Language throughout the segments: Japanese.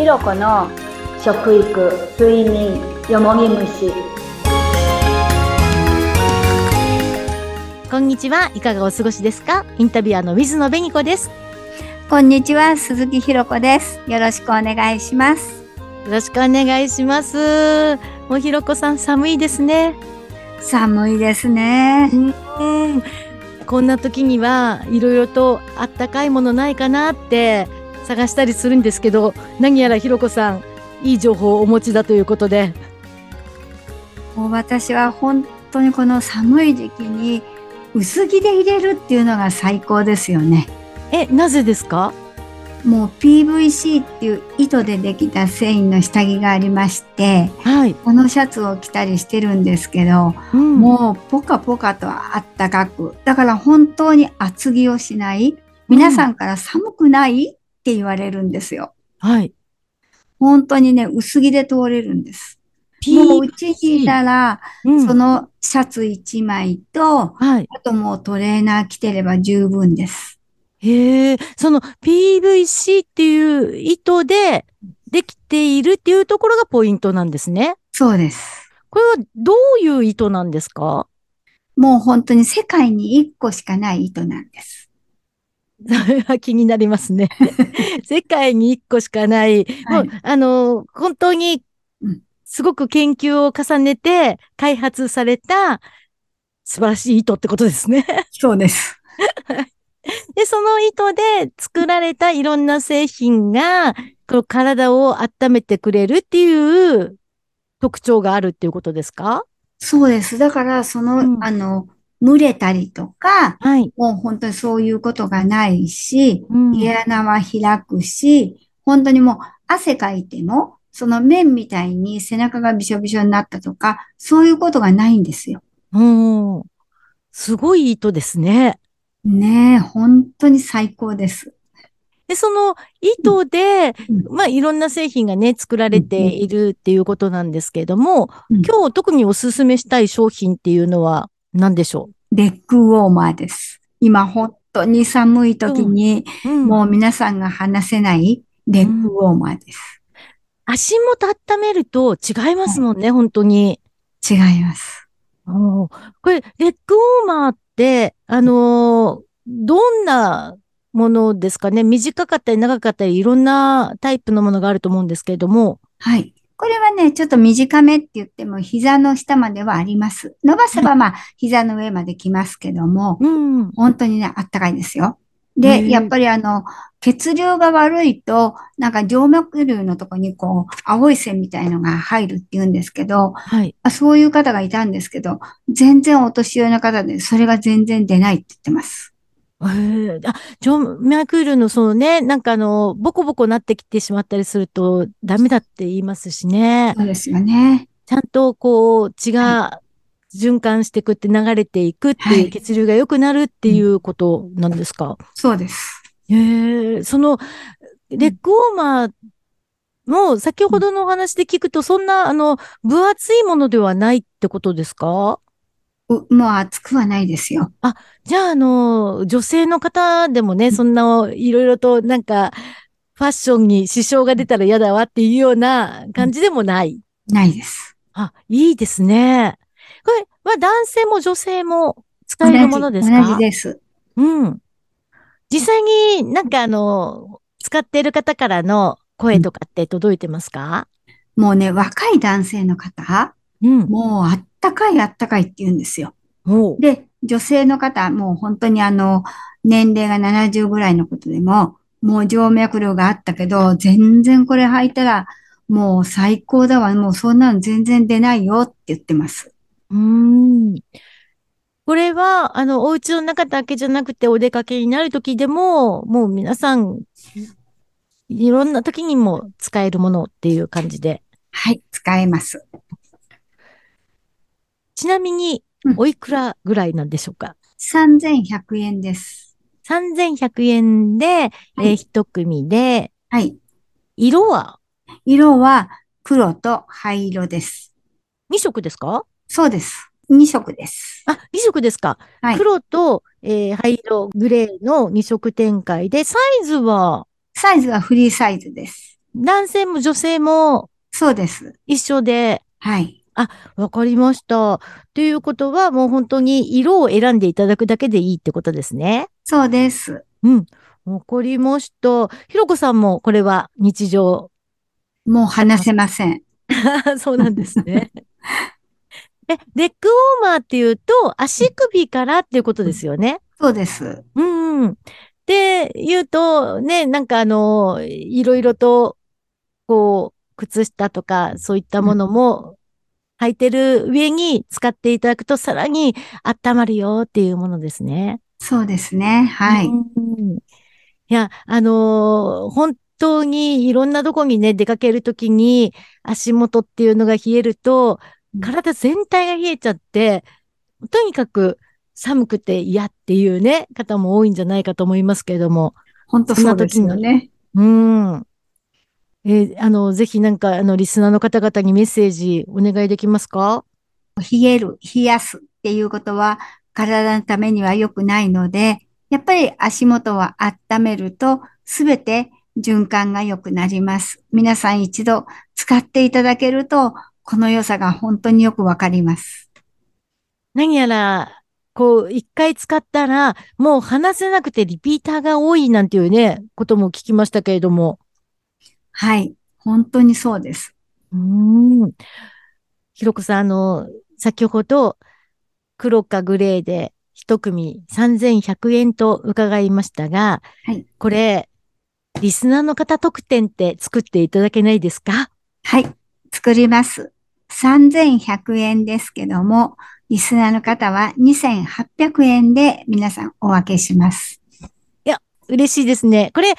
ひろこの食育睡眠よもぎ虫こんにちは。いかがお過ごしですか？インタビュアーの水野紅子です。こんにちは、鈴木ひろ子です。よろしくお願いします。よろしくお願いします。もうひろこさん寒いですね。寒いですね。うん。こんな時にはいろいろとあったかいものないかなって探したりするんですけど、何やらひろこさん、いい情報をお持ちだということで。もう私は本当にこの寒い時期に薄着で入れるっていうのが最高ですよね。え、なぜですか？もう PVC っていう糸でできた繊維の下着がありまして、はい。このシャツを着たりしてるんですけど、うん、もうポカポカとあったかく、だから本当に厚着をしない、皆さんから寒くないって言われるんですよ。はい。本当にね、薄着で通れるんです。もううちにいたら、うんそのシャツ1枚と、はい。あともうトレーナー着てれば十分です。へえ、その PVC っていう糸でできているっていうところがポイントなんですね。そうです。これはどういう糸なんですか？もう本当に世界に1個しかない糸なんです。それは気になりますね。世界に一個しかない。はいもう、あの、本当にうん、すごく研究を重ねて開発された素晴らしい糸ってことですね。そうです。で、その糸で作られたいろんな製品が、この体を温めてくれるっていう特徴があるっていうことですか？そうです。だから、その、うんあの、蒸れたりとか、はい。もう本当にそういうことがないし、うん毛穴は開くし、本当にもう汗かいても、その面みたいに背中がびしょびしょになったとか、そういうことがないんですよ。うん。すごい糸ですね。ねえ、本当に最高です。で、その糸で、うんまあ、いろんな製品がね、作られているっていうことなんですけれども、うん今日特にお勧めしたい商品っていうのは何でしょレッグウォーマーです。今本当に寒い時に、う、うんもう皆さんが話せないレッグウォーマーです。足元温めると違いますもんね、本当に。違います。これ、レッグウォーマーって、あのーどんなものですかね？短かったり長かったりいろんなタイプのものがあると思うんですけれども。はい。これはね、ちょっと短めって言っても膝の下まではあります。伸ばせばまあ膝の上まで来ますけども、うん。本当にね、あったかいですよ。へで、えやっぱりあの、血流が悪いと、なんか静脈瘤のとこにこう、青い線みたいのが入るって言うんですけど、はい。あそういう方がいたんですけど、全然お年寄りの方で、それが全然出ないって言ってます。へえあ、静脈瘤のそのね、なんかあの、ボコボコなってきてしまったりするとダメだって言いますしね。そうですよね。ちゃんとこう、血が循環していくって流れていくっていう、はい。血流が良くなるっていうことなんですか、そうです。へえ、その、レッグウォーマーも先ほどのお話で聞くと、そんな、あの、分厚いものではないってことですか？うもう熱くはないですよ。じゃあ、あの、女性の方でもね、そんな、いろいろとなんか、ファッションに支障が出たら嫌だわっていうような感じでもない。ないです。あ、いいですね。これは男性も女性も使えるものですか？同じです。うん。実際になんかあの、使っている方からの声とかって届いてますか？もうね、若い男性の方、うん。もうあったかいあったかいって言うんですよ。で、女性の方、もう本当にあの、年齢が70ぐらいのことでも、もう静脈瘤があったけど、全然これ履いたら、もう最高だわ。もうそんなの全然出ないよって言ってます。うーん。これは、あの、お家の中だけじゃなくて、お出かけになるときでも、もう皆さん、いろんな時にも使えるものっていう感じで。はい、使えます。ちなみにうん、おいくらぐらいなんでしょうか？3100円です。?3100 円で、えはいー一組で、はい。色は？色は黒と灰色です。2色ですか？そうです。2色です。あ、2色ですか。はい。黒と、えー灰色、グレーの2色展開で、サイズは、サイズはフリーサイズです。男性も女性もそうです。一緒で、はい。わかりました。ということは、もう本当に色を選んでいただくだけでいいってことですね。そうです。うん。わかりました。ひろこさんもこれは日常。もう話せません。そうなんですね。え、レッグウォーマーっていうと、足首からっていうことですよね。そうです。うんうん。で、言うと、ね、なんかあの、いろいろと、こう、靴下とか、そういったものも、履いてる上に使っていただくと、さらに温まるよっていうものですね。そうですね。はい。うんいや、あのー本当にいろんなとこにね、出かけるときに足元っていうのが冷えるとう、ん体全体が冷えちゃって、とにかく寒くて嫌っていうね、方も多いんじゃないかと思いますけれども。本当そうですよね。うん。えーあの、ぜひなんか、あの、リスナーの方々にメッセージお願いできますか？冷える、冷やすっていうことは体のためには良くないので、やっぱり足元は温めるとすべて循環が良くなります。皆さん一度使っていただけると、この良さが本当によくわかります。何やら、こう、一回使ったら、もう話せなくてリピーターが多いなんていうね、ことも聞きましたけれども。はい。本当にそうです。うーん。ひろこさん、あの、先ほど、黒かグレーで一組3100円と伺いましたが、はいこれ、リスナーの方特典って作っていただけないですか？はい。作ります。3100円ですけども、リスナーの方は2800円で皆さんお分けします。嬉しいですね。これは、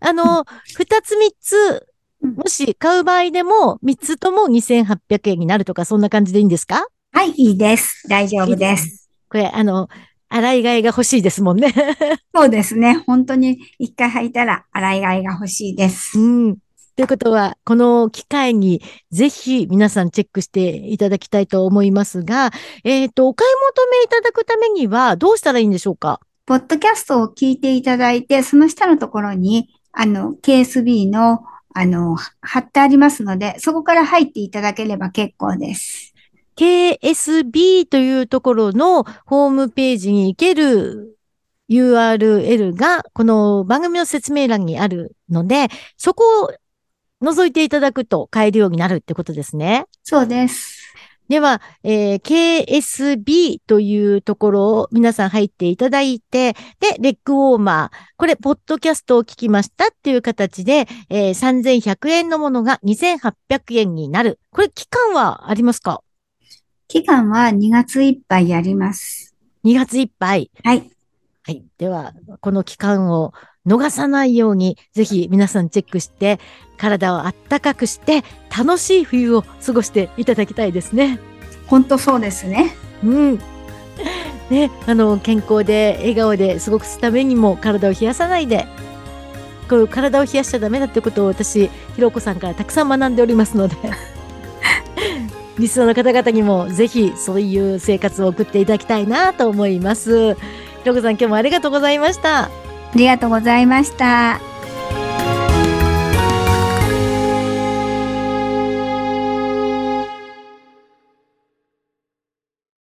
あの、二つ三つ、うんもし買う場合でも、三つとも2800円になるとか、そんな感じでいいんですか？はい、いいです。大丈夫です。これ、あの、洗い替えが欲しいですもんね。そうですね。本当に一回履いたら洗い替えが欲しいです。うん。ということは、この機会にぜひ皆さんチェックしていただきたいと思いますが、えっ、と、お買い求めいただくためにはどうしたらいいんでしょうか？ポッドキャストを聞いていただいて、その下のところに、あの、KSB の、あの、貼ってありますので、そこから入っていただければ結構です。KSB というところのホームページに行ける URL がこの番組の説明欄にあるので、そこを覗いていただくと買えるようになるってことですね。そうです。では、えー KSB というところを皆さん入っていただいて、で、レッグウォーマー。これ、ポッドキャストを聞きましたっていう形で、えー3100円のものが2800円になる。これ、期間はありますか？期間は2月いっぱいやります。?2 月いっぱい。はい。はい。では、この期間を逃さないように、ぜひ皆さんチェックして、体をあったかくして、楽しい冬を過ごしていただきたいですね。本当そうですね。うん。ね、あの、健康で笑顔で過ごすためにも体を冷やさないで、こういう体を冷やしちゃダメだってことを私、ひろこさんからたくさん学んでおりますので、リスナーの方々にもぜひそういう生活を送っていただきたいなと思います。ひろこさん今日もありがとうございました。ありがとうございました。